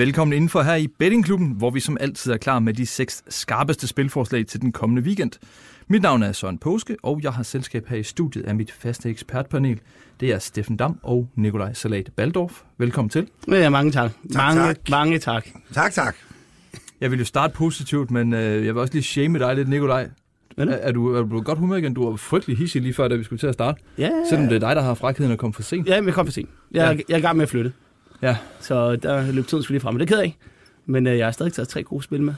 Velkommen indenfor her i Bettingklubben, hvor vi som altid er klar med de seks skarpeste spilforslag til den kommende weekend. Mit navn er Søren Påske, og jeg har selskab her i studiet af mit faste ekspertpanel. Det er Steffen Dam og Nikolaj Salat Baldorf. Velkommen til. Ja, mange tak. Tak, mange, tak. mange tak. Tak, tak. Jeg vil jo starte positivt, men øh, jeg vil også lige shame dig lidt, Nikolaj. Hvad Er, er, du, er du blevet godt humør igen? Du var frygtelig hissig lige før, da vi skulle til at starte. Ja, Selvom det er dig, der har frækheden at komme for sent. ja men jeg kom for sent. Jeg, ja. jeg er i gang med at flytte. Ja. Så der løb tiden lige frem, men det er ked af. Men øh, jeg har stadig taget tre gode spil med.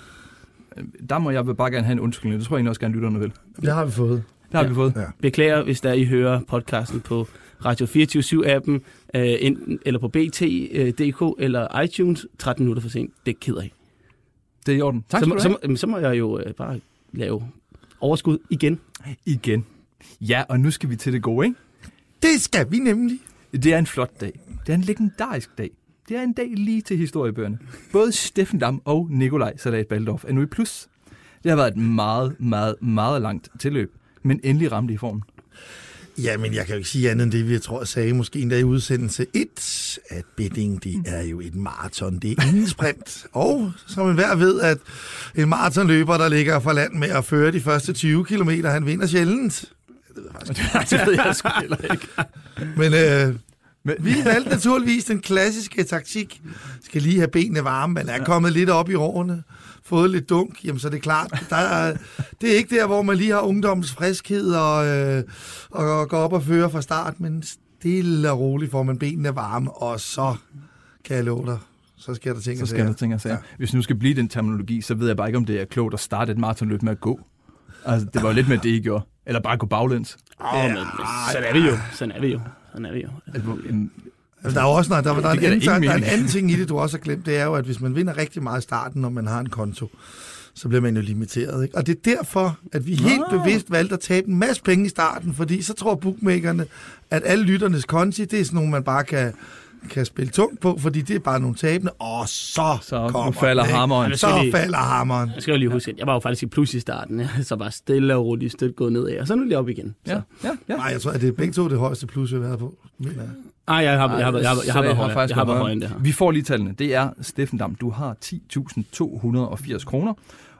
Der må jeg bare gerne have en undskyldning. Det tror jeg egentlig også gerne, lytterne vil. Det har vi fået. Det har Ja. vi fået. Ja. Beklager, hvis der I hører podcasten på Radio 24-7-appen, øh, enten, eller på BT.dk eller iTunes 13 minutter for sent. Det er ked af. Det er i orden. Tak så, skal må- du så, have. må- jamen, så må jeg jo øh, bare lave overskud igen. Igen. Ja, og nu skal vi til det gode, ikke? Det skal vi nemlig. Det er en flot dag. Det er en legendarisk dag. Det er en dag lige til historiebøgerne. Både Steffen Dam og Nikolaj Salat Baldorf er nu i plus. Det har været et meget, meget, meget langt tilløb, men endelig ramte i formen. Ja, men jeg kan jo ikke sige andet end det, vi tror, jeg sagde måske endda i udsendelse 1, at betting, det er jo et maraton, det er ingen sprint. Og som enhver ved, at en maratonløber, der ligger for land med at føre de første 20 km, han vinder sjældent. Det ved jeg faktisk ikke. det ved jeg sgu heller ikke. Men øh, Men, vi valgte naturligvis den klassiske taktik. Skal lige have benene varme, man er kommet lidt op i årene, fået lidt dunk, jamen så er det klart. Der er, det er ikke der, hvor man lige har ungdommens friskhed og, øh, og går op og fører fra start, men stille og roligt får man benene varme, og så kan jeg love dig, så sker der ting så skal der ting og sager. Ja. Hvis nu skal blive den terminologi, så ved jeg bare ikke, om det er klogt at starte et maratonløb med at gå. Altså, det var jo lidt med det, I gjorde. Eller bare gå baglæns. Åh, men, men sådan er vi jo. Sådan er vi jo. Sådan er vi jo. Altså, der er jo også noget, der, der, er en anden, der, der er en anden ting i det, du også har glemt, det er jo, at hvis man vinder rigtig meget i starten, når man har en konto, så bliver man jo limiteret. Ikke? Og det er derfor, at vi helt Nå. bevidst valgte at tabe en masse penge i starten, fordi så tror bookmakerne, at alle lytternes konti, det er sådan nogle, man bare kan, kan spille tungt på, fordi det er bare nogle tabende, og så, Så kommer falder den, hammeren. Ja, Så lige- falder hammeren. Jeg skal jo lige huske, at jeg var jo faktisk i plus i starten, ja. så bare stille og roligt stødt gået nedad, og så nu lige op igen. Så. Ja, ja, ja. Nej, jeg tror, at det er begge to det højeste plus, vi har været på. Mener jeg. Ej, jeg har, jeg har, jeg har, jeg har været højere. faktisk Jeg har været højere end det her. Vi får lige tallene. Det er Steffen Dam, du har 10.280 kroner,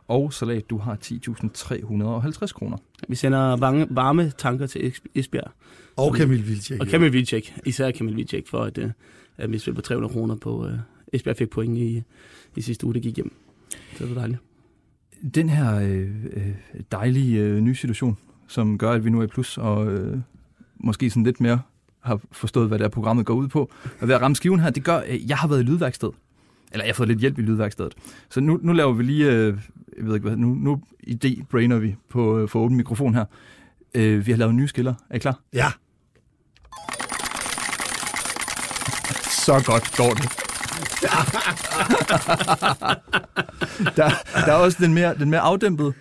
og Salat, du har 10.350 kroner. Vi sender varme, varme tanker til Es- Esbjerg. Og Camille Vilcek. Og Kamil Vilcek, især Kamil Vilcek, for at, øh, at vi spiller på 300 kroner på... Øh, Esbjerg fik point i, i sidste uge, det gik hjem. Så det var dejligt. Den her øh, øh, dejlige øh, nye situation, som gør, at vi nu er i plus, og øh, måske sådan lidt mere har forstået, hvad det er, programmet går ud på. Og ved at ramme skiven her, det gør, at jeg har været i lydværksted. Eller jeg har fået lidt hjælp i lydværkstedet. Så nu, nu laver vi lige, øh, jeg ved ikke hvad, nu, nu idé-brainer vi på øh, for åben mikrofon her. Øh, vi har lavet nye skiller. Er I klar? Ja. Så godt går det. der, der er også den mere, den mere afdæmpede.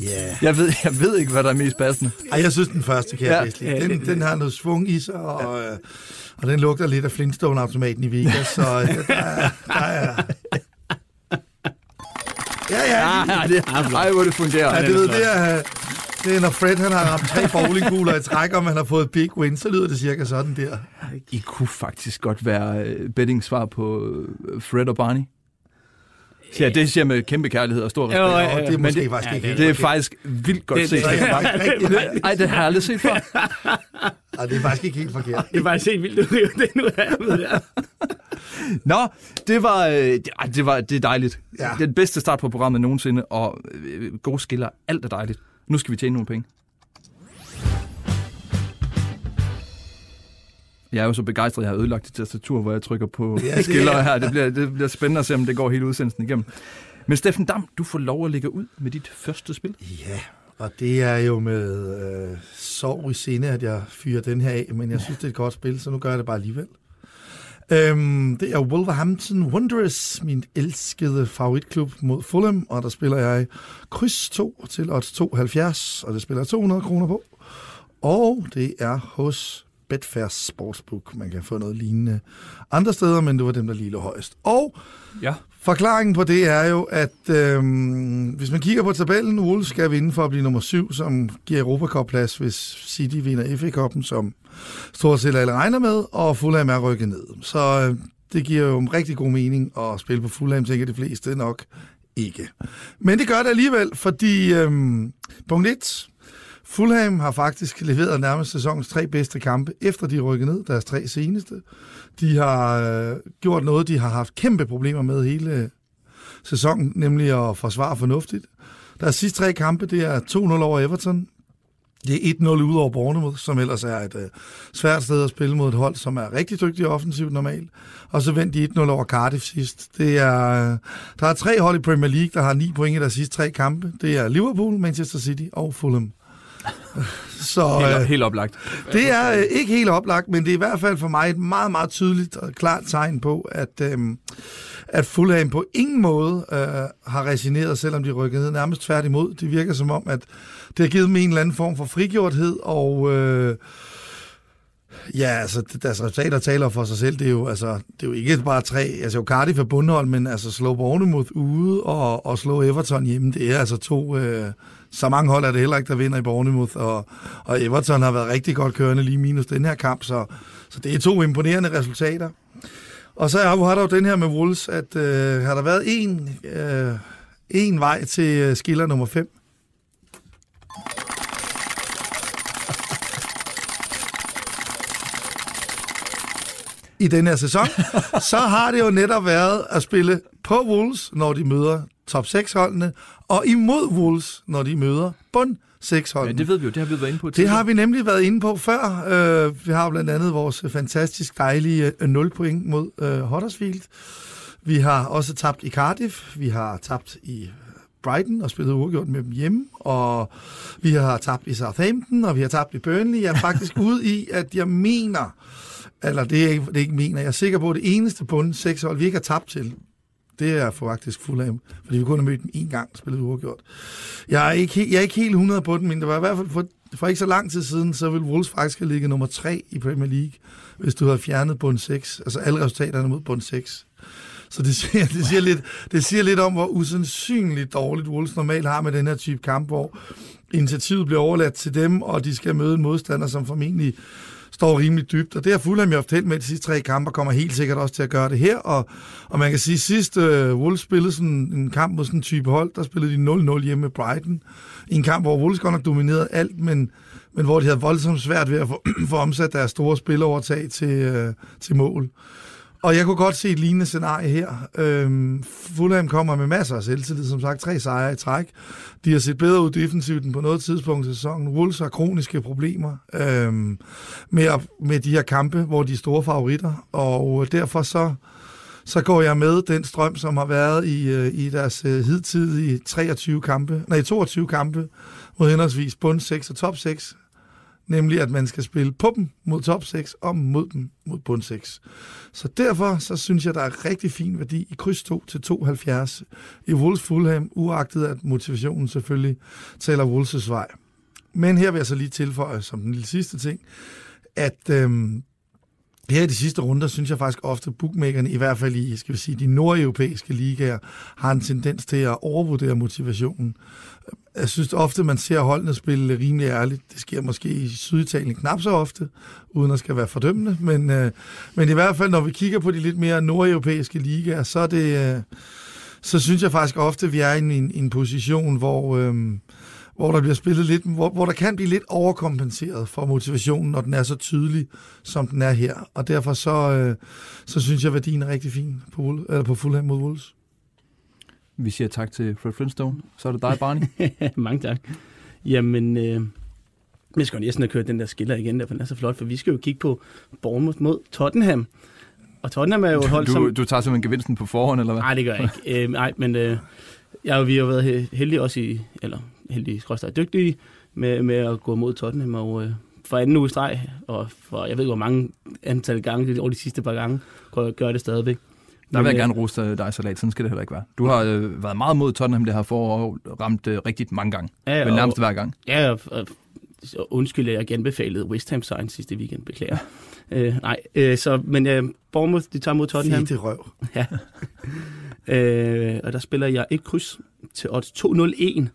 Ja. Jeg ved, jeg ved ikke, hvad der er mest passende. Ej, jeg synes, den første kan jeg Ja. bedst lide. Ja, Den, det- den har noget svung i sig, og, øh, og den lugter lidt af Flintstone-automaten i Vegas, så øh, der, er- der er... Ja, ja, Ja, det, ej, hvor det fungerer. ja det, ved, det, er, det er, når Fred han har ramt tre bowlingkugler i træk, og man har fået big win, så lyder det cirka sådan der. I kunne faktisk godt være øh, betting svar på øh, Fred og Barney. Ja, det siger med kæmpe kærlighed og stor respekt. Jo, Og ja, det er måske det- faktisk ja, ikke det- helt Det er faktisk vildt godt Det- set. Jeg faktisk rigtig, Ej, det har jeg aldrig set før. Ej, det er faktisk ikke helt forkert. Det er faktisk helt vildt, du river det nu her. ved jeg. Nå, det var, øh, det, var det er dejligt. Ja. Det er den bedste start på programmet nogensinde, og øh, gode skiller, alt er dejligt. Nu skal vi tjene nogle penge. Jeg er jo så begejstret, jeg har ødelagt det tastatur, hvor jeg trykker på Ja, skiller er- her. Det bliver, det bliver spændende at se, om det går hele udsendelsen igennem. Men Steffen Dam, du får lov at lægge ud med dit første spil. Ja, og det er jo med øh, sorg i sinde, at jeg fyrer den her af, men jeg synes, det er et godt spil, så nu gør jeg det bare alligevel. Øhm, det er Wolverhampton Wanderers, min elskede favoritklub mod Fulham, og der spiller jeg kryds 2 til odds 72, og det spiller jeg 200 kroner på. Og det er hos Betfair Sportsbook. Man kan få noget lignende andre steder, men det var dem, der lige lå højst. Og Ja. Forklaringen på det er jo, at øhm, hvis man kigger på tabellen, Wolves skal vinde for at blive nummer syv, som giver Europacup-plads, hvis City vinder FA-koppen, som stort set alle regner med, og Fulham er rykket ned. Så øh, det giver jo en rigtig god mening at spille på Fulham, tænker de fleste nok ikke. Men det gør det alligevel, fordi øhm, punkt 1, Fulham har faktisk leveret nærmest sæsonens tre bedste kampe, efter de rykkede ned, deres tre seneste. De har øh, gjort noget, de har haft kæmpe problemer med hele sæsonen, nemlig at forsvare fornuftigt. Deres sidste tre kampe, det er 2-0 over Everton. Det er 1-0 ud over Bournemouth, som ellers er et øh, svært sted at spille mod et hold, som er rigtig dygtig offensivt normalt. Og så vendte de 1-0 over Cardiff sidst. Det er, øh, der er tre hold i Premier League, der har ni point i deres sidste tre kampe. Det er Liverpool, Manchester City og Fulham. Så, Helt, øh, helt oplagt. det er øh, ikke helt oplagt, men det er i hvert fald for mig et meget, meget tydeligt og klart tegn på, at, øh, at Fulham på ingen måde øh, har resigneret, selvom de rykkede ned. Nærmest tværtimod. Det virker som om, at det har givet dem en eller anden form for frigjorthed, og øh, ja, altså deres resultater taler for sig selv. Det er jo, altså, det er jo ikke bare tre, altså jo Cardiff er bundhold, men altså slå Bournemouth ude og, og slå Everton hjemme, det er altså to... Øh, så mange hold er det heller ikke, der vinder i Bournemouth, og, og Everton har været rigtig godt kørende lige minus den her kamp, så, så det er to imponerende resultater. Og så har der jo den her med Wolves, at øh, har der været en, øh, en vej til øh, skiller nummer 5. I den her sæson, så har det jo netop været at spille på Wolves, når de møder top 6-holdene, og imod Wolves, når de møder bund 6 Ja, holdene. det ved vi jo, det har vi været inde på Det har vi nemlig været inde på før. Øh, vi har blandt andet vores fantastisk dejlige øh, 0 point mod øh, Huddersfield. Vi har også tabt i Cardiff. Vi har tabt i Brighton og spillet uafgjort med dem hjemme. Og vi har tabt i Southampton, og vi har tabt i Burnley. Jeg er faktisk ude i, at jeg mener, eller det er ikke, det er ikke mener, jeg er sikker på, at det eneste bund 6 hold, vi ikke har tabt til, det er for faktisk Fulham, fordi vi kun har mødt dem én gang, spillet uafgjort. Jeg er ikke, jeg er ikke helt 100 på den, men det var i hvert fald for, for ikke så lang tid siden, så ville Wolves faktisk have ligget nummer 3 i Premier League, hvis du havde fjernet bund 6, altså alle resultaterne mod bund 6. Så det siger, det, siger lidt, det siger lidt om, hvor usandsynligt dårligt Wolves normalt har med den her type kamp, hvor initiativet bliver overladt til dem, og de skal møde en modstander, som formentlig står rimelig dybt. Og det har Fulham jo haft held med de sidste tre kampe, og kommer helt sikkert også til at gøre det her. Og, og man kan sige, at sidst uh, Wolves spillede sådan en kamp mod sådan en type hold, der spillede de 0-0 hjemme med Brighton. I en kamp, hvor Wolves godt nok dominerede alt, men, men hvor de havde voldsomt svært ved at få, få omsat deres store spilovertag til, uh, til mål. Og jeg kunne godt se et lignende scenarie her. Øhm, Fulham kommer med masser af selvtillid, som sagt tre sejre i træk. De har set bedre ud defensivt end på noget tidspunkt i sæsonen. Wolves har kroniske problemer øhm, med, at, med de her kampe, hvor de er store favoritter, og derfor så, så går jeg med den strøm, som har været i, øh, i deres øh, hidtidige 23 kampe, nej, 22 kampe mod henholdsvis bund 6 og top 6, nemlig at man skal spille på dem mod top 6 og mod dem mod bund 6. Så derfor så synes jeg, der er rigtig fin værdi i kryds 2 til 72 i Wolves Fulham, uagtet at motivationen selvfølgelig taler Wolves' vej. Men her vil jeg så lige tilføje som den lille sidste ting, at øhm, her i de sidste runder, synes jeg faktisk ofte, bookmakerne, i hvert fald i skal vi sige, de nordeuropæiske ligaer, har en tendens til at overvurdere motivationen. Jeg synes ofte, man ser holdene spille rimelig ærligt. Det sker måske i Syditalien knap så ofte, uden at skal være fordømmende. Men, øh, men i hvert fald, når vi kigger på de lidt mere nordeuropæiske ligaer, så er det... Øh, så synes jeg faktisk ofte, at vi er i en, en, en position, hvor, øh, hvor der bliver spillet lidt, hvor, hvor der kan blive lidt overkompenseret for motivationen, når den er så tydelig, som den er her. Og derfor så, øh, så synes jeg, at værdien er rigtig fin på, eller på Fulham mod Wolves. Vi siger tak til Fred Flintstone. Så er det dig, Barney. Mange tak. Jamen, øh, jeg skal jo næsten have kørt den der skiller igen, der, for den er så flot, for vi skal jo kigge på Bournemouth mod Tottenham. Og Tottenham er jo et hold, Du, som... du tager simpelthen gevinsten på forhånd, eller hvad? Nej, det gør jeg ikke. Øh, nej, men øh, jeg, vi har jo været he- heldige også i, eller heldige, skråstrej dygtige, med, med at gå mod Tottenham, og øh, for anden uge streg, og for jeg ved ikke, hvor mange antal gange over de sidste par gange, gør, gør det stadigvæk. Der vil jeg øh, gerne rose dig, Salat. Sådan skal det heller ikke være. Du har øh, været meget mod Tottenham det her forår, og ramt øh, rigtigt mange gange. Ja, og- nærmest hver gang. Ja, og, og så undskyld, jeg genbefalede West Ham Science sidste weekend, beklager. øh, nej, øh, så, men øh, Bournemouth, de tager mod Tottenham. Fete røv. Ja. øh, og der spiller jeg et kryds til odds 201.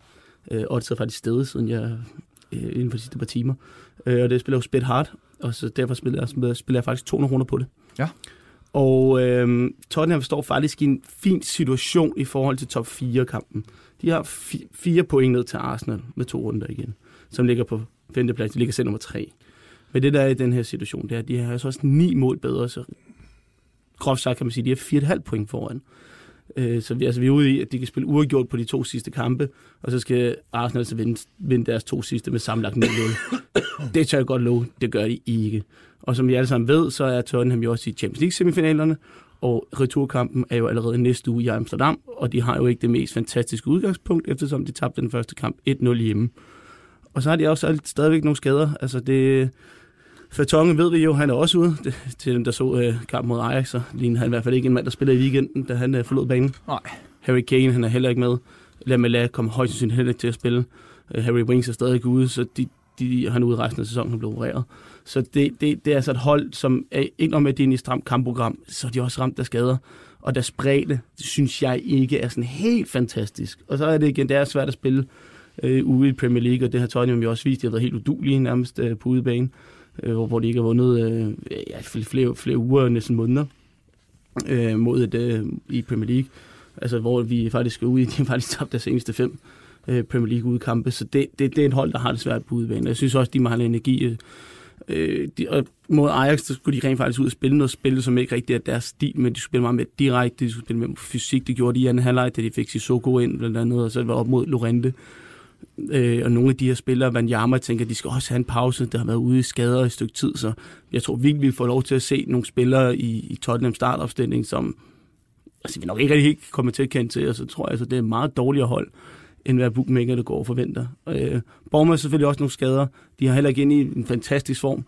Øh, odds er faktisk stedet, siden jeg øh, inden for de sidste par timer. Øh, og det spiller jo spit hard, og så derfor spiller jeg, spiller jeg faktisk 200 kroner på det. Ja. Og øh, Tottenham står faktisk i en fin situation i forhold til top 4-kampen. De har fi- fire point ned til Arsenal med to runder igen, som ligger på femteplads. De ligger selv nummer tre. Men det der er i den her situation, det er, at de har altså også ni mål bedre, så groft sagt kan man sige, at de har 4,5 point foran. Øh, så vi, altså, vi er ude i, at de kan spille uafgjort på de to sidste kampe, og så skal Arsenal så vinde, vinde deres to sidste med sammenlagt 0-0. det tør jeg godt love, det gør de ikke. Og som I alle sammen ved, så er Tottenham jo også i Champions League-semifinalerne, og returkampen er jo allerede næste uge i Amsterdam, og de har jo ikke det mest fantastiske udgangspunkt, eftersom de tabte den første kamp 1-0 hjemme. Og så har de også stadigvæk nogle skader. Altså det, Fatonge ved vi jo, han er også ude. Det, til dem, der så øh, kampen mod Ajax, så ligner han i hvert fald ikke en mand, der spiller i weekenden, da han øh, forlod banen. Nej. Harry Kane, han er heller ikke med. Lamela kommer højst sandsynligt heller ikke til at spille. Øh, Harry Winks er stadig ude, så de, de, han er ude resten af sæsonen og blevet opereret. Så det, det, det er altså et hold, som er ikke med, det i et stramt kampprogram, så er de også ramt af skader. Og deres bredde, det synes jeg ikke er sådan helt fantastisk. Og så er det igen, det er svært at spille øh, ude i Premier League, og det har Tottenham jo også vist, de har været helt udulige nærmest øh, på udebane øh, hvor de ikke har vundet øh, ja, flere, flere uger, næsten måneder, øh, mod et, øh, i Premier League. Altså, hvor vi faktisk er ude i, de har faktisk tabt deres seneste fem øh, Premier League udkampe, så det, det, det er et hold, der har det svært på udebane. Jeg synes også, de mangler energi. Øh, Øh, de, og mod Ajax, så skulle de rent faktisk ud og spille noget spil, som ikke rigtig er deres stil, men de skulle spille meget mere direkte, de skulle spille med fysik. Det gjorde de i anden halvleg, da de fik Sissoko ind, blandt andet, og så var op mod Lorente. Øh, og nogle af de her spillere, Van Jammer, tænker, de skal også have en pause. Der har været ude i skader i et stykke tid, så jeg tror virkelig, vi får lov til at se nogle spillere i, i Tottenham startopstilling, som altså, vi nok ikke rigtig helt kommer til at kende til, og så tror jeg, altså, det er et meget dårligere hold, end hvad bookmaker det går og forventer. Øh, Borgman har selvfølgelig også nogle skader. De har heller ikke ind i en fantastisk form,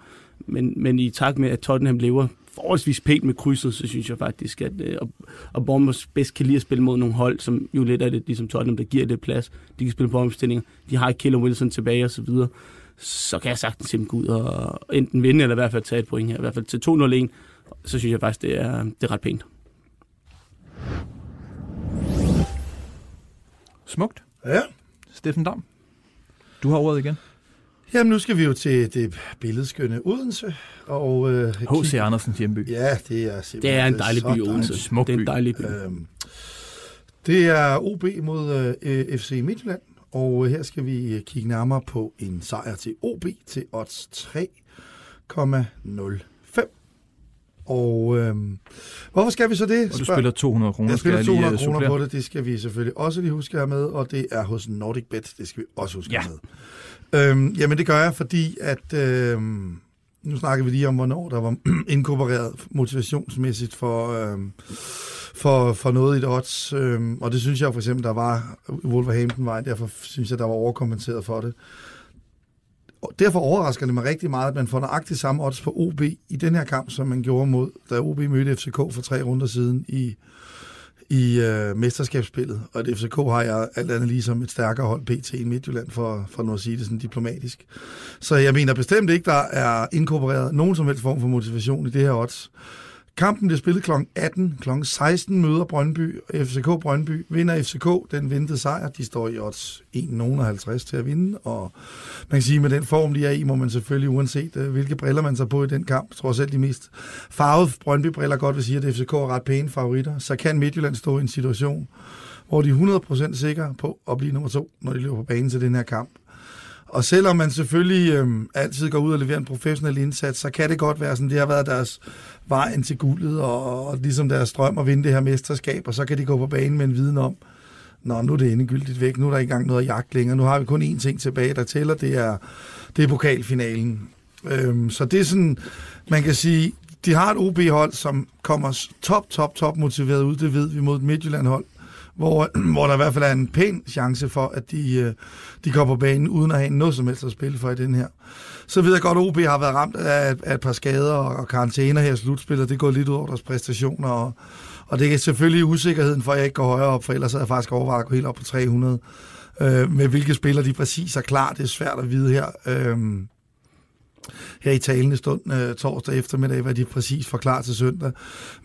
men, men i takt med, at Tottenham lever forholdsvis pænt med krydset, så synes jeg faktisk, at øh, og Bournemouth bedst kan lide at spille mod nogle hold, som jo lidt er det, ligesom Tottenham, der giver det plads. De kan spille på omstillinger. De har Killer Wilson tilbage og så videre. Så kan jeg sagtens simpelthen gå ud og enten vinde, eller i hvert fald tage et point her. I hvert fald til 2-0-1, så synes jeg faktisk, det er, det er ret pænt. Smukt. Ja. Steffen Dam, du har ordet igen. Jamen, nu skal vi jo til det billedskønne Odense. Og, øh, H.C. Andersens hjemby. Ja, det er simpelthen Det er en dejlig by, Odense. Smuk Det er en by. dejlig by. Øhm, det er OB mod øh, FC Midtjylland, og her skal vi øh, kigge nærmere på en sejr til OB til odds 3,05. Og øh, hvorfor skal vi så det? Og du spiller 200 kroner. jeg spiller skal lige, 200 øh, kroner på det, det skal vi selvfølgelig også lige huske have med, og det er hos Nordic Bet, det skal vi også huske have med. Øhm, jamen det gør jeg, fordi at, øhm, nu snakker vi lige om, hvornår der var inkorporeret motivationsmæssigt for, øhm, for, for noget i det odds, øhm, og det synes jeg for eksempel, der var Wolverhampton-vejen, derfor synes jeg, der var overkompenseret for det. Og derfor overrasker det mig rigtig meget, at man får nøjagtigt samme odds på OB i den her kamp, som man gjorde mod, da OB mødte FCK for tre runder siden i, i øh, mesterskabsspillet. Og at FCK har jeg alt andet lige som et stærkere hold PT i Midtjylland, for, for nu at sige det sådan diplomatisk. Så jeg mener bestemt ikke, der er inkorporeret nogen som helst form for motivation i det her odds. Kampen bliver spillet kl. 18. Kl. 16 møder Brøndby, FCK Brøndby. Vinder FCK den ventede sejr. De står i odds 1,50 til at vinde. Og man kan sige, med den form, de er i, må man selvfølgelig, uanset øh, hvilke briller man tager på i den kamp, tror selv de mest farvede Brøndby-briller godt vil sige, at FCK er ret pæne favoritter. Så kan Midtjylland stå i en situation, hvor de er 100% sikre på at blive nummer to, når de løber på banen til den her kamp. Og selvom man selvfølgelig øhm, altid går ud og leverer en professionel indsats, så kan det godt være sådan, det har været deres vejen til guldet, og, og ligesom deres drøm at vinde det her mesterskab, og så kan de gå på banen med en viden om, Nå, nu er det endegyldigt væk, nu er der ikke engang noget at jagte længere, nu har vi kun én ting tilbage, der tæller, det er, det er pokalfinalen. Øhm, så det er sådan, man kan sige, de har et OB-hold, som kommer top, top, top motiveret ud, det ved vi mod et Midtjylland-hold, hvor, hvor der i hvert fald er en pæn chance for, at de, øh, de kommer på banen uden at have noget som helst at spille for i den her. Så ved jeg godt, at OB har været ramt af, af et par skader og, og karantæner her i slutspillet. Det går lidt ud over deres præstationer, og, og det er selvfølgelig usikkerheden for, at jeg ikke går højere op, for ellers havde jeg faktisk overvejet at gå helt op på 300. Øh, med hvilke spillere de præcis er klar, det er svært at vide her. Øh, her i talende stund øh, torsdag eftermiddag, hvad de præcis får klar til søndag.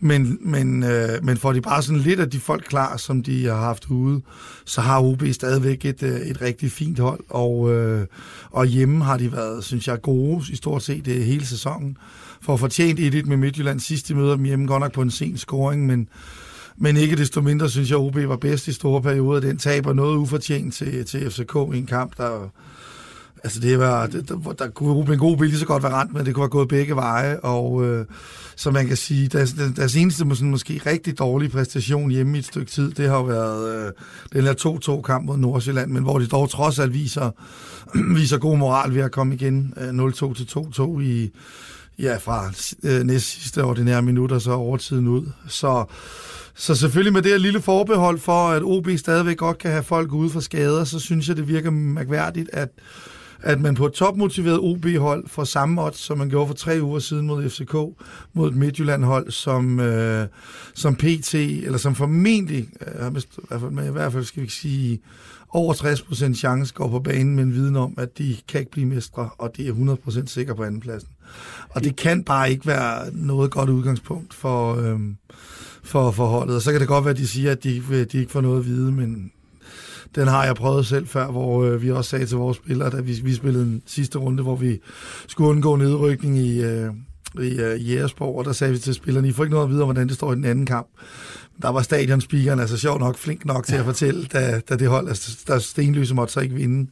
Men, men, øh, men får de bare sådan lidt af de folk klar, som de har haft ude, så har OB stadigvæk et, øh, et rigtig fint hold, og, øh, og hjemme har de været, synes jeg, gode i stort set øh, hele sæsonen. For fortjent 1-1 med Midtjylland sidste møder dem hjemme, godt nok på en sen scoring, men, men ikke desto mindre synes jeg, OB var bedst i store perioder. Den taber noget ufortjent til, til FCK i en kamp, der Altså det var, det, der, der kunne en god bil lige så godt være rent, men det kunne have gået begge veje, og øh, så man kan sige, deres, deres eneste sådan, måske rigtig dårlige præstation hjemme i et stykke tid, det har jo været øh, den her 2-2 kamp mod Nordsjælland, men hvor de dog trods alt viser, viser god moral ved at komme igen øh, 0-2 til 2-2 i, ja, fra øh, næst sidste ordinære minutter, så overtiden ud. Så, så selvfølgelig med det her lille forbehold for, at OB stadigvæk godt kan have folk ude for skader, så synes jeg, det virker mærkværdigt, at at man på et topmotiveret OB-hold får samme odds, som man gjorde for tre uger siden mod FCK, mod et Midtjylland-hold, som, øh, som PT, eller som formentlig, øh, i, hvert fald, i hvert fald skal vi sige, over 60% chance går på banen med en viden om, at de kan ikke blive mestre, og de er 100% sikre på andenpladsen. Og det kan bare ikke være noget godt udgangspunkt for, øh, for, forholdet. Og så kan det godt være, at de siger, at de, de ikke får noget at vide, men den har jeg prøvet selv før, hvor øh, vi også sagde til vores spillere, da vi, vi spillede en sidste runde, hvor vi skulle undgå nedrykning i, øh, i øh, Jægersborg, og der sagde vi til spillerne, I får ikke noget at vide om, hvordan det står i den anden kamp. Der var stadionspeakeren altså sjov nok flink nok til at fortælle, da, da det hold, altså, der Stenløse måtte så ikke vinde.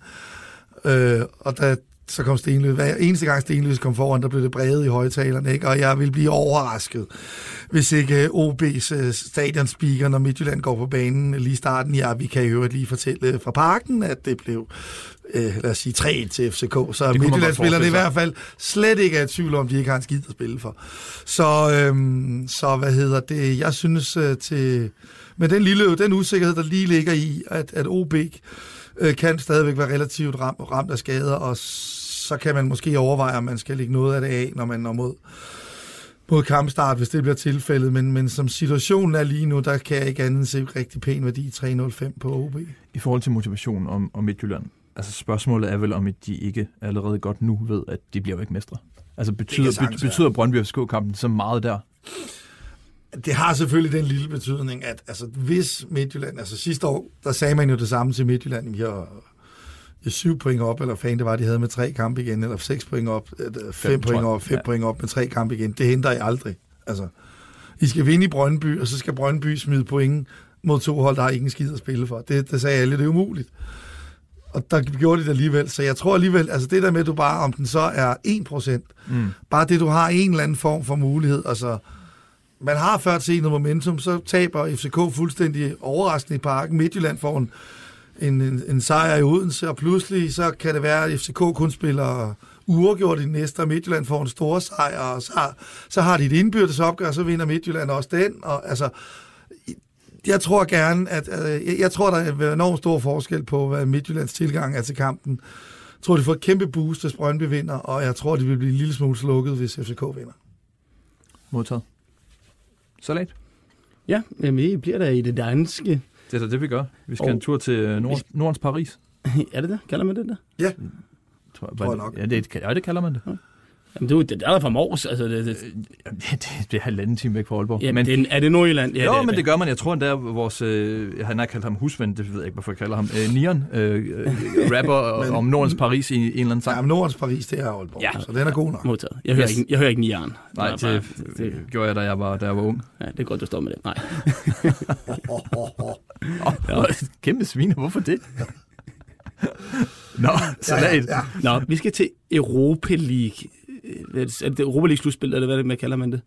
Øh, og da, så kom Stenløs. Hver eneste gang Stenløs kom foran, der blev det bredet i højtalerne, ikke? og jeg vil blive overrasket, hvis ikke OB's uh, stadionspeaker, når Midtjylland går på banen lige i starten, ja, vi kan jo lige fortælle fra parken, at det blev uh, lad os sige 3 til FCK, så Midtjylland spiller det i hvert fald slet ikke er i tvivl om, de ikke har en skid at spille for. Så, øhm, så hvad hedder det, jeg synes uh, til, med den lille, den usikkerhed, der lige ligger i, at, at OB kan stadigvæk være relativt ram, ramt af skader, og så kan man måske overveje, om man skal lægge noget af det af, når man når mod, mod kampstart, hvis det bliver tilfældet. Men, men som situationen er lige nu, der kan jeg ikke andet se rigtig pæn værdi 3.05 på OB. I forhold til motivation om, om Midtjylland, altså spørgsmålet er vel, om de ikke allerede godt nu ved, at de bliver jo ikke mestre. Altså betyder, sagtens, betyder Brøndby FCK-kampen så meget der? Det har selvfølgelig den lille betydning, at altså, hvis Midtjylland, altså sidste år, der sagde man jo det samme til Midtjylland, vi har syv point op, eller fan det var, de havde med tre kampe igen, eller seks point op, fem, fem point op, fem ja. point op med tre kampe igen. Det henter I aldrig. Altså, I skal vinde i Brøndby, og så skal Brøndby smide point mod to hold, der har ingen skid at spille for. Det, det sagde alle, det er umuligt. Og der gjorde de det alligevel. Så jeg tror alligevel, altså det der med, at du bare, om den så er 1%, mm. bare det, du har en eller anden form for mulighed, altså man har før set noget momentum, så taber FCK fuldstændig overraskende i parken. Midtjylland får en en, en, en sejr i Odense, og pludselig så kan det være, at FCK kun spiller uafgjort i den næste, og Midtjylland får en stor sejr, og så, så har de et indbyrdes opgør, og så vinder Midtjylland også den, og altså, jeg tror gerne, at jeg, jeg tror, der er enormt stor forskel på, hvad Midtjyllands tilgang er til kampen. Jeg tror, de får et kæmpe boost, hvis Brøndby vinder, og jeg tror, de vil blive en lille smule slukket, hvis FCK vinder. Modtaget. Salat? Ja, men vi bliver der i det danske. Det er så det, vi gør. Vi skal oh. en tur til øh, Nord- Nordens Paris. er det det? Kalder man det der? Ja, tror jeg, tror jeg nok. Ja, det, ja, det kalder man det. Ja. Jamen, det, det er der fra Mors. Altså, det, det, øh, det, det er halvanden time væk fra Aalborg. Ja, men, det, er det Nordjylland? Ja, jo, det, men det gør man. Jeg tror endda, vores... Øh, han har kaldt ham husven, det ved jeg ikke, hvorfor jeg kalder ham. Øh, Nian, øh, rapper men, om Nordens Paris i en eller anden sang. Ja, men Nordens Paris, det er Aalborg, ja. så den er god nok. Modtaget. Jeg hører, yes. ikke, jeg hører ikke Nian. Nej, det, bare, det, det, gjorde jeg, da jeg var, da jeg var ung. Ja, det er godt, du står med det. Nej. oh, kæmpe sviner, hvorfor det? Nå, salat. Ja, ja, ja. Nå, vi skal til Europa League er det, er det Europa League slutspil, eller hvad, det, hvad kalder man det?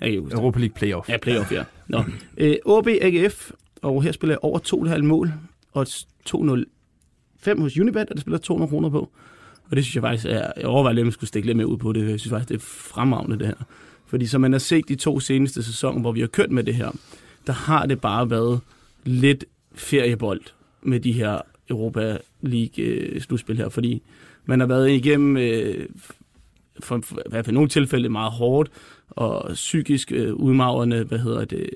Jeg Europa League Playoff. Ja, Playoff, ja. Nå. Øh, OB AGF, og her spiller jeg over 2,5 mål, og 2,05 hos Unibet, og det spiller 200 kroner på. Og det synes jeg faktisk er, jeg overvejer lidt, om jeg skulle stikke lidt mere ud på det. Jeg synes faktisk, det er fremragende, det her. Fordi som man har set de to seneste sæsoner, hvor vi har kørt med det her, der har det bare været lidt feriebold med de her Europa League-slutspil øh, her, fordi man har været igennem øh, for, for, i hvert fald nogle tilfælde meget hårdt og psykisk øh, udmagrende, hvad hedder det,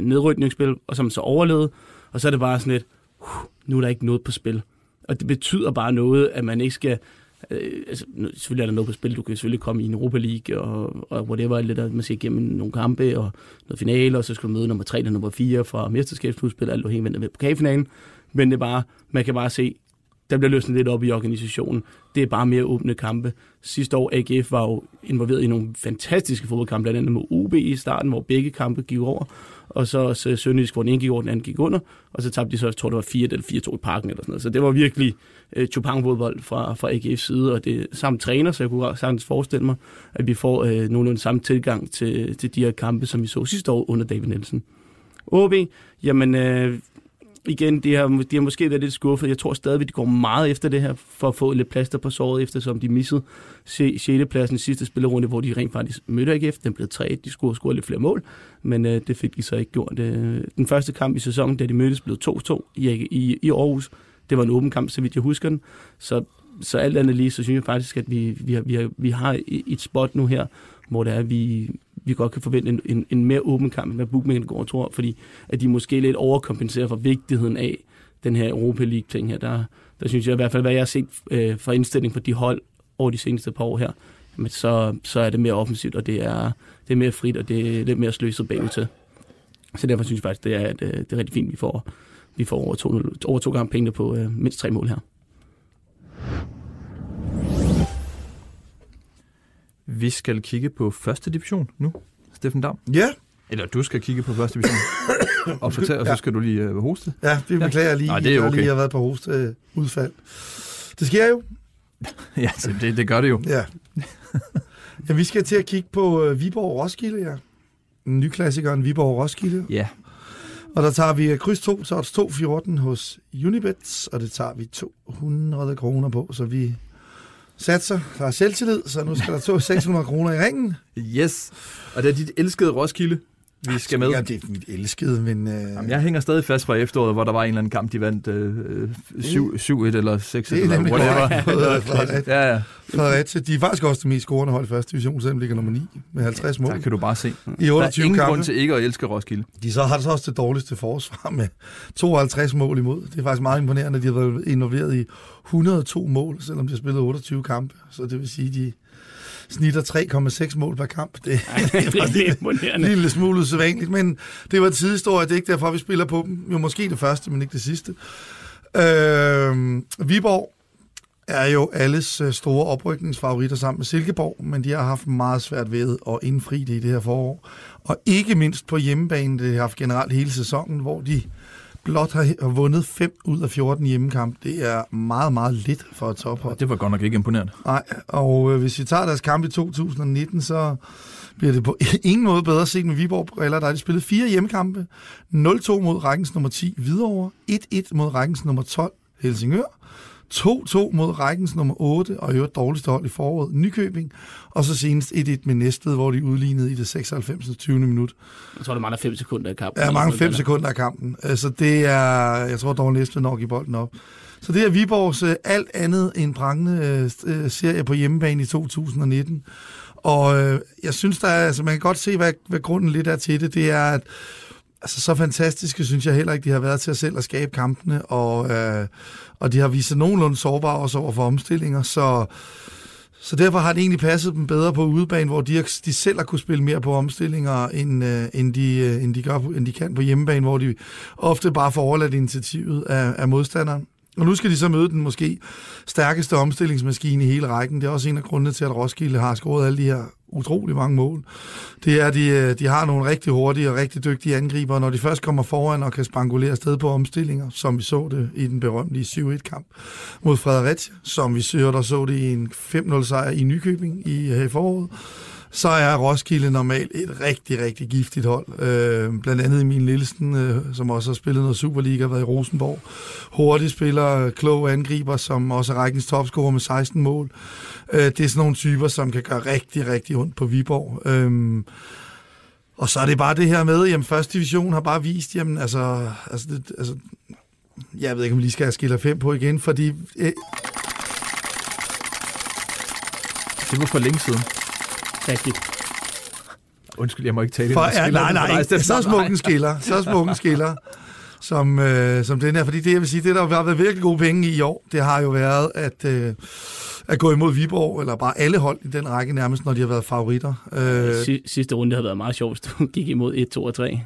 nedrykningsspil, og som så overlevede. Og så er det bare sådan lidt, uh, nu er der ikke noget på spil. Og det betyder bare noget, at man ikke skal... Øh, altså, selvfølgelig er der noget på spil. Du kan selvfølgelig komme i en Europa League og, og whatever, lidt der, man skal igennem nogle kampe og noget finale, og så skal du møde nummer 3 og nummer 4 fra mesterskabsudspil, alt afhængig af med pokalfinalen. Men det er bare, man kan bare se, der bliver løsnet lidt op i organisationen. Det er bare mere åbne kampe. Sidste år, AGF var jo involveret i nogle fantastiske fodboldkampe, blandt andet med UB i starten, hvor begge kampe gik over. Og så også Sønderjysk, hvor den ene gik over, den anden gik under. Og så tabte de så, jeg tror det var 4 eller 4-2 i parken eller sådan noget. Så det var virkelig øh, Chopin-fodbold fra, fra AGF's side, og det samme træner, så jeg kunne sagtens forestille mig, at vi får øh, nogenlunde samme tilgang til, til de her kampe, som vi så sidste år under David Nielsen. OB, jamen øh, igen, de har, de har måske været lidt skuffet. Jeg tror stadigvæk, de går meget efter det her, for at få lidt plaster på såret, eftersom de missede 6. pladsen i sidste spillerunde, hvor de rent faktisk mødte AGF. Den blev 3 de skulle have scoret lidt flere mål, men øh, det fik de så ikke gjort. Øh, den første kamp i sæsonen, da de mødtes, blev 2-2 i, i, i Aarhus. Det var en åben kamp, så vidt jeg husker den. Så, så alt andet lige, så synes jeg faktisk, at vi, vi, har, vi, har, vi har et spot nu her, hvor det er, at vi, vi godt kan forvente en, en, en mere åben kamp, end hvad bookmakerne går og tror, fordi at de måske lidt overkompenserer for vigtigheden af den her Europa League-ting her. Der, der synes jeg i hvert fald, hvad jeg har set øh, fra indstilling for de hold over de seneste par år her, jamen så, så er det mere offensivt, og det er, det er mere frit, og det er lidt mere sløset bagud til. Så derfor synes jeg faktisk, det er, at, øh, det er rigtig fint, vi får, vi får over to, over to gange pengene på øh, mindst tre mål her. Vi skal kigge på første division nu, Steffen Dam. Ja, Eller du skal kigge på første division. og fortæl, og så skal du lige øh, hoste. ja, det beklager jeg lige. Nej, det er Jeg okay. lige har været på host øh, udfald. Det sker jo. ja, så det, det gør det jo. Ja. ja, vi skal til at kigge på øh, Viborg Roskilde, ja. Den nye klassikeren Viborg Roskilde. Ja, Og der tager vi øh, kryds 2 til odds 214 hos Unibet, og det tager vi 200 kroner på, så vi satser. Der er selvtillid, så nu skal der to 600 kroner i ringen. yes. Og det er dit elskede Roskilde, vi skal med. Ja, det er mit elskede, men... Øh, Jamen, jeg hænger stadig fast fra efteråret, hvor der var en eller anden kamp, de vandt øh, øh, 7 7-1 eller 6-1 det er eller nemlig whatever. Ja, ja. Fredericia, de er faktisk også det mest scorende hold i første division, selvom ligger nummer 9 med 50 mål Der kan du bare se. i Der 28 er ingen kampe. grund til ikke at elske Roskilde. De så har så også det dårligste forsvar med 52 mål imod. Det er faktisk meget imponerende, at de har været involveret i 102 mål, selvom de har spillet 28 kampe. Så det vil sige, at de snitter 3,6 mål per kamp. Det det er lidt imponerende. en lille smule usædvanligt, men det var et tidshistorie. Det er ikke derfor, vi spiller på dem. Jo, måske det første, men ikke det sidste. Øh, Viborg er jo alles øh, store oprykningsfavoritter sammen med Silkeborg, men de har haft meget svært ved at indfri det i det her forår. Og ikke mindst på hjemmebane, det har haft generelt hele sæsonen, hvor de blot har har vundet 5 ud af 14 hjemmekamp. Det er meget, meget lidt for et tophold. Det var godt nok ikke imponerende. Nej, og øh, hvis vi tager deres kamp i 2019, så bliver det på ingen måde bedre set med Viborg briller. Der er de spillet fire hjemmekampe. 0-2 mod rækkens nummer 10 Hvidovre. 1-1 mod rækkens nummer 12 Helsingør. 2-2 mod rækkens nummer 8, og i øvrigt dårligste hold i foråret, Nykøbing. Og så senest 1-1 med Næstved, hvor de udlignede i det 96. 20. minut. Jeg tror, der mangler 5 sekunder i kampen. Ja, mange Eller fem sådan sekunder af kampen. Så det er, jeg tror dog Næstved nok i bolden op. Så det er Viborgs øh, alt andet end prangende øh, serie på hjemmebane i 2019. Og øh, jeg synes, der er, altså, man kan godt se, hvad, hvad grunden lidt er til det. Det er, at altså, så fantastiske synes jeg heller ikke, de har været til at selv at skabe kampene, og, øh, og de har vist sig nogenlunde sårbare også over for omstillinger, så, så derfor har det egentlig passet dem bedre på udebane, hvor de, de selv har kunne spille mere på omstillinger, end, øh, end, de, øh, end, de gør, end de kan på hjemmebane, hvor de ofte bare får overladt initiativet af, af modstanderen. Og nu skal de så møde den måske stærkeste omstillingsmaskine i hele rækken. Det er også en af grundene til, at Roskilde har scoret alle de her utrolig mange mål. Det er, at de, øh, de har nogle rigtig hurtige og rigtig dygtige angriber, når de først kommer foran og kan spangulere sted på omstillinger, som vi så det i den berømte 7-1-kamp mod Fredericia, som vi så, der så det i en 5-0-sejr i Nykøbing i, øh, i foråret, så er Roskilde normalt et rigtig, rigtig giftigt hold. Øh, blandt andet Emil Nielsen, øh, som også har spillet noget Superliga, været i Rosenborg. Hurtig spiller, klog angriber, som også er rækkens topscorer med 16 mål. Øh, det er sådan nogle typer, som kan gøre rigtig, rigtig ondt på Viborg. Øh, og så er det bare det her med, jamen første division har bare vist, jamen altså, altså, det, altså jeg ved ikke, om vi lige skal have skiller 5 på igen, fordi øh, Det var for længe siden. Rigtigt. Undskyld, jeg må ikke tale For, ind. ja, nej, nej, så smuk en skiller. Så smuk en skiller. som, øh, som den her. Fordi det, jeg vil sige, det der har været virkelig gode penge i år, det har jo været at, øh, at gå imod Viborg, eller bare alle hold i den række nærmest, når de har været favoritter. Øh, Si- Sidste runde har været meget sjovt, hvis du gik imod 1, 2 og 3.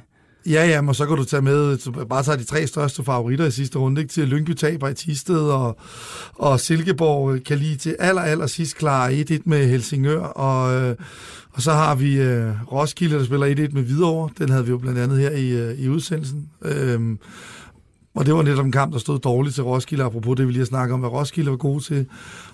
Ja, ja, og så kan du tage med, så bare tage de tre største favoritter i sidste runde, ikke? til Lyngby taber i Tisted, og, og Silkeborg øh, kan lige til aller, aller sidst klare 1-1 med Helsingør, og, øh, og så har vi øh, Roskilde, der spiller 1-1 med Hvidovre, den havde vi jo blandt andet her i, øh, i udsendelsen. Øhm, og det var netop en kamp, der stod dårligt til Roskilde, apropos det, vi lige har snakket om, hvad Roskilde var gode til.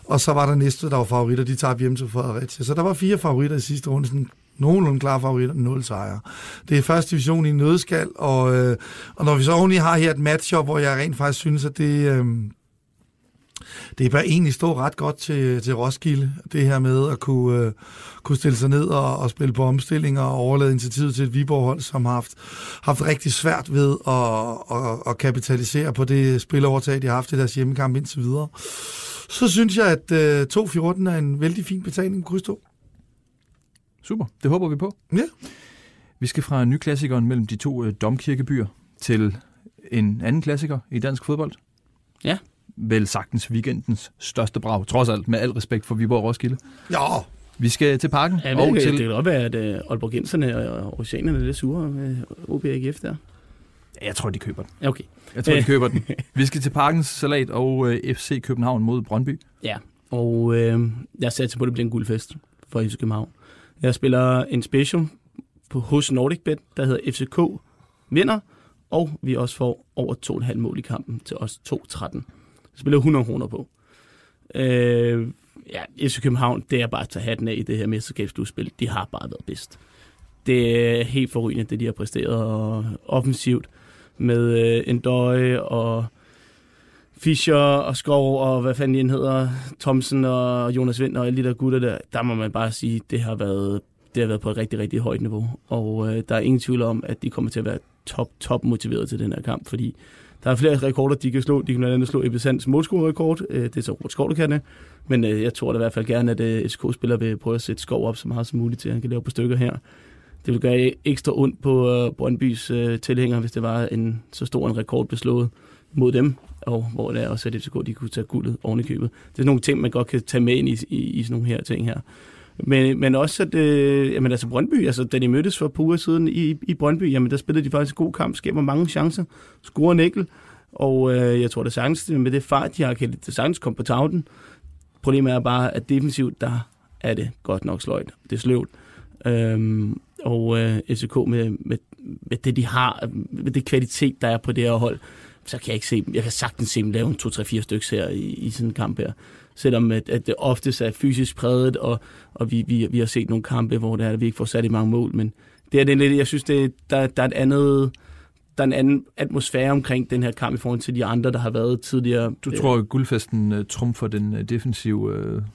Og så var der næste, der var favoritter, de tabte hjem til Fredericia. Så der var fire favoritter i sidste runde, sådan nogenlunde klare favoritter, nul sejre. Det er første division i en nødskal, og, øh, og når vi så oveni har her et matchup, hvor jeg rent faktisk synes, at det, øh, det bør egentlig stå ret godt til, til Roskilde, det her med at kunne, øh, kunne stille sig ned og, og spille på omstillinger og overlade initiativet til et Viborg-hold, som har haft, haft rigtig svært ved at, at, at kapitalisere på det spilovertag, de har haft i deres hjemmekamp indtil videre. Så synes jeg, at øh, 2-14 er en vældig fin betaling på kryds 2. Super, det håber vi på. Ja. Vi skal fra nyklassikeren mellem de to øh, domkirkebyer til en anden klassiker i dansk fodbold. Ja. Vel sagtens weekendens største brag, trods alt med al respekt for Viborg Roskilde. Ja, Vi skal til parken Ja, og det, til... det kan godt være, at uh, Aalborgenserne og Oceanerne er lidt sure med OB og AGF der. Jeg tror, de køber den. Ja, okay. Jeg tror, de Øh. køber den. Vi skal til Parkens Salat og øh, FC København mod Brøndby. Ja, og øh, jeg satser på, at det bliver en guldfest for FC København. Jeg spiller en special på, hos NordicBet, der hedder FCK vinder, og vi også får over 2,5 mål i kampen til os 2-13. Jeg spiller 100 kroner på. Øh, ja, FC København, det er bare at tage hatten af i det her mesterskabsslutspil. De har bare været bedst. Det er helt forrygende, det de har præsteret og offensivt med øh, Endøje og Fischer og Skov og hvad fanden den hedder, Thomsen og Jonas Vind og alle de der gutter der, der må man bare sige, det har været, det har været på et rigtig, rigtig højt niveau. Og øh, der er ingen tvivl om, at de kommer til at være top, top motiveret til den her kamp, fordi der er flere rekorder, de kan slå. De kan blandt andet slå Ebbe Sands målscorerekord. Øh, det er så Robert Skov, der kan det. Men øh, jeg tror da i hvert fald gerne, at øh, SK-spiller vil prøve at sætte Skov op så meget som muligt til, at han kan lave på stykker her. Det vil gøre ekstra ondt på Brøndbys tilhængere, hvis det var en så stor en rekord blev slået mod dem, og hvor det er også, at FCK de kunne tage guldet oven i købet. Det er nogle ting, man godt kan tage med ind i, i, i sådan nogle her ting her. Men, men også, at øh, jamen, altså Brøndby, altså, da de mødtes for et par uger siden i, i Brøndby, jamen, der spillede de faktisk en god kamp, skaber mange chancer, scorer en enkelt, og øh, jeg tror, det sagtens, med det fart, de har, kan det sagtens kom på tavlen. Problemet er bare, at defensivt, der er det godt nok sløjt. Det er sløvt. Øhm, og øh, FCK med, med, med det, de har, med det kvalitet, der er på det her hold, så kan jeg ikke se dem. Jeg kan sagtens se dem lave en 2-3-4 stykker her i, i sådan en kamp her. Selvom at, at det oftest er fysisk præget, og, og vi, vi, vi har set nogle kampe, hvor det er, at vi ikke får sat i mange mål, men det er det lidt, jeg synes, det, der, der er et andet, der er en anden atmosfære omkring den her kamp i forhold til de andre, der har været tidligere. Du tror, at guldfesten uh, trumfer den uh, defensive uh,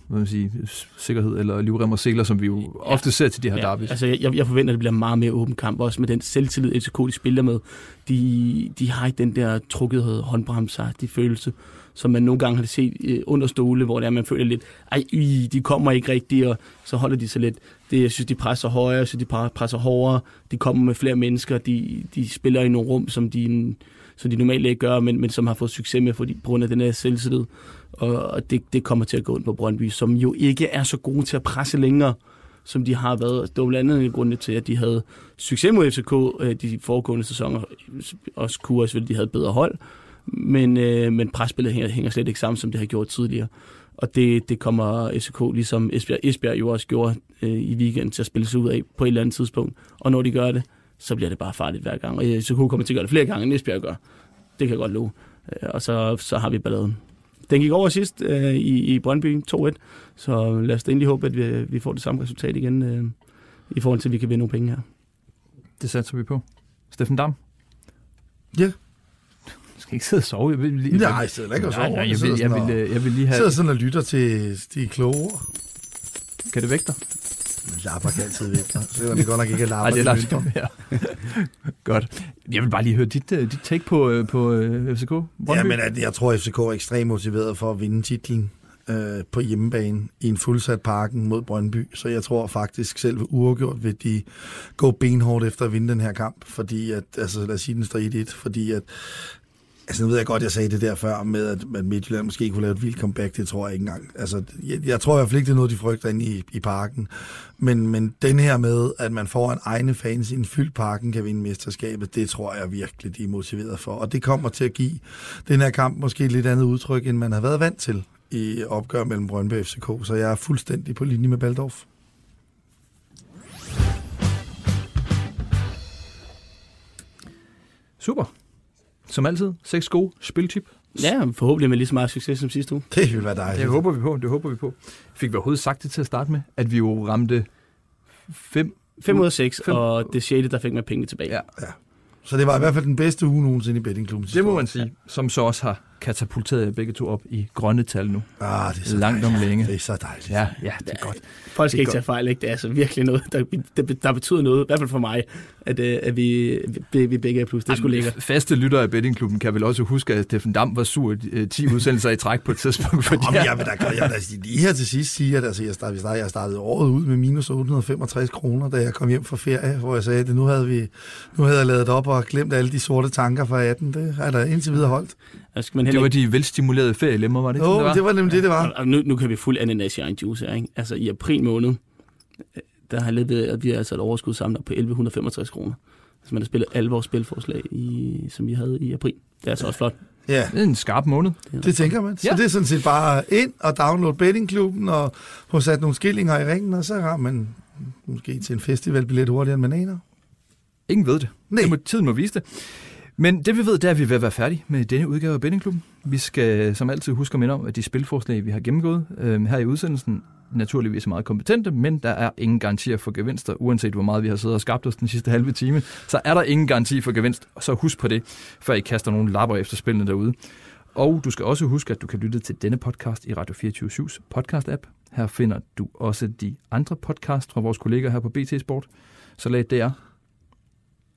hvad man sige, s- sikkerhed eller livrem og seler, som vi jo ja. ofte ser til de her ja, derbys. Altså, jeg, jeg forventer, at det bliver meget mere åben kamp, også med den selvtillid, FCK de spiller med. De, de har ikke den der trukkethed, håndbremser, de følelse, som man nogle gange har set øh, under stole, hvor det er, man føler lidt, ej, øh, de kommer ikke rigtigt, og så holder de sig lidt. Det, jeg synes, de presser højere, så de presser hårdere, de kommer med flere mennesker, de, de spiller i nogle rum, som de, som de normalt ikke gør, men, men som har fået succes med, fordi, på grund af den her selvtillid. Og, og det, det kommer til at gå ind på Brøndby, som jo ikke er så gode til at presse længere, som de har været. Det var blandt andet en grund til, at de havde succes mod FCK øh, de foregående sæsoner. Også kunne også, fordi de havde bedre hold. Men, øh, men presspillet hænger, hænger slet ikke sammen, som det har gjort tidligere. Og det, det kommer FCK, ligesom Esbjerg, Esbjerg jo også gjorde øh, i weekenden, til at spille sig ud af på et eller andet tidspunkt. Og når de gør det, så bliver det bare farligt hver gang. Og FCK kommer til at gøre det flere gange, end Esbjerg gør. Det kan jeg godt love. Øh, og så, så har vi balladen. Den gik over sidst øh, i, i Brøndby 2-1, så lad os da endelig håbe, at vi, vi får det samme resultat igen, øh, i forhold til, at vi kan vinde nogle penge her. Det satser vi på. Steffen Dam? Ja. Skal ikke sidde og sove. Jeg vil lige, Nej, jeg sidder ikke og sover. Nej, nej, Jeg jeg, vil, jeg, vil, og- øh, jeg vil lige Jeg have... sidder sådan og lytter til de kloge ord. Kan det vække dig? Lapper kan altid væk, selvom det godt nok ikke er Nej, lapper. det er Lars. Ja. Godt. Jeg vil bare lige høre dit, øh, dit take på, øh, på øh, FCK. Brøndby. Ja, men at jeg tror, at FCK er ekstremt motiveret for at vinde titlen. øh, på hjemmebane i en fuldsat parken mod Brøndby, så jeg tror faktisk selv uafgjort vil de gå benhårdt efter at vinde den her kamp, fordi at, altså lad os sige den står 1 fordi at Altså, nu ved jeg godt, jeg sagde det der før med, at, at Midtjylland måske kunne lave et vildt comeback. Det tror jeg ikke engang. Altså, jeg, jeg tror i hvert fald ikke, det er noget, de frygter inde i, i parken. Men, men den her med, at man får en egne fans i en fyldt parken, kan vinde mesterskabet, det tror jeg virkelig, de er motiveret for. Og det kommer til at give den her kamp måske et lidt andet udtryk, end man har været vant til i opgør mellem Brøndby og FCK. Så jeg er fuldstændig på linje med Baldorf. Super. Som altid, seks gode spiltip. Ja, forhåbentlig med lige så meget succes som sidste uge. Det vil være dejligt. Det håber vi på, det håber vi på. Fik vi overhovedet sagt det til at starte med, at vi jo ramte fem... 5 ud af 6, Fem- og det 6. der fik man penge tilbage. Ja, Så det var i hvert fald den bedste uge nogensinde i bettingklubben. det må man sige. Som så også har katapulteret jer begge to op i grønne tal nu. Ah, det er så Langt om dejligt. længe. Det er så dejligt. Ja, ja, det er godt. Folk skal Det er ikke tage fejl, ikke? Det er altså virkelig noget, der, der, der betyder noget, i hvert fald for mig, at, øh, at vi, vi, vi begge er plus. Det skulle ligge. Faste lyttere af bettingklubben kan vel også huske, at Steffen Dam var sur øh, 10 udsendelser i træk på et tidspunkt. Fordi Jamen, jeg vil da godt, jeg vil da lige her til sidst sige, at altså, jeg, startede, jeg startede året ud med minus 865 kroner, da jeg kom hjem fra ferie, hvor jeg sagde, at nu havde, vi, nu havde jeg lavet op og glemt alle de sorte tanker fra 18. Det jeg da indtil videre holdt. Skal man det heller var ikke... de velstimulerede ferielemmer, var det ikke Jo, det det var? var nemlig det, det var. Og nu, nu kan vi fuld ananas i egen juice her, ikke? Altså i april måned, øh, der har levet, at vi har altså et overskud samlet på 1165 kroner. Altså man har spillet alle vores spilforslag, i, som vi havde i april. Det er altså også flot. Ja, Det er en skarp måned. det tænker man. Så Ja. det er sådan set bare ind og download bettingklubben og få sat nogle skillinger i ringen, og så har man måske til en festivalbillet hurtigere, end man aner. Ingen ved det. Nej. det må, tiden må vise det. Men det vi ved, det er, at vi er ved at være færdige med denne udgave af Bettingklubben. Vi skal som altid huske at minde om, at de spilforslag, vi har gennemgået øh, her i udsendelsen, naturligvis er meget kompetente, men der er ingen garantier for gevinster, uanset hvor meget vi har siddet og skabt os den sidste halve time. Så er der ingen garanti for gevinst, så husk på det, før I kaster nogle lapper efter spillene derude. Og du skal også huske, at du kan lytte til denne podcast i Radio 24-7's podcast-app. Her finder du også de andre podcast fra vores kolleger her på BT Sport. Så lad det er.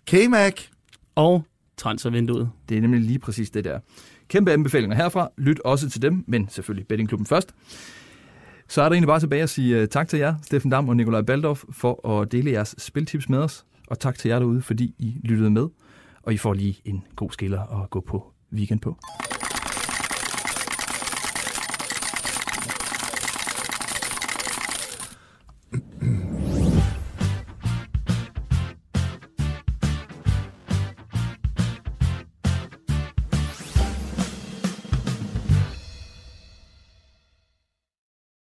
K-Mac, Og transfervinduet. Det er nemlig lige præcis det der. Kæmpe anbefalinger herfra. Lyt også til dem, men selvfølgelig bettingklubben først. Så er der egentlig bare tilbage at sige øh, tak til jer, Steffen Dam og Nikolaj Baldorf, for at dele jeres spiltips med os. Og tak til jer derude, fordi I lyttede med. Og I får lige en god skiller at gå på weekend på.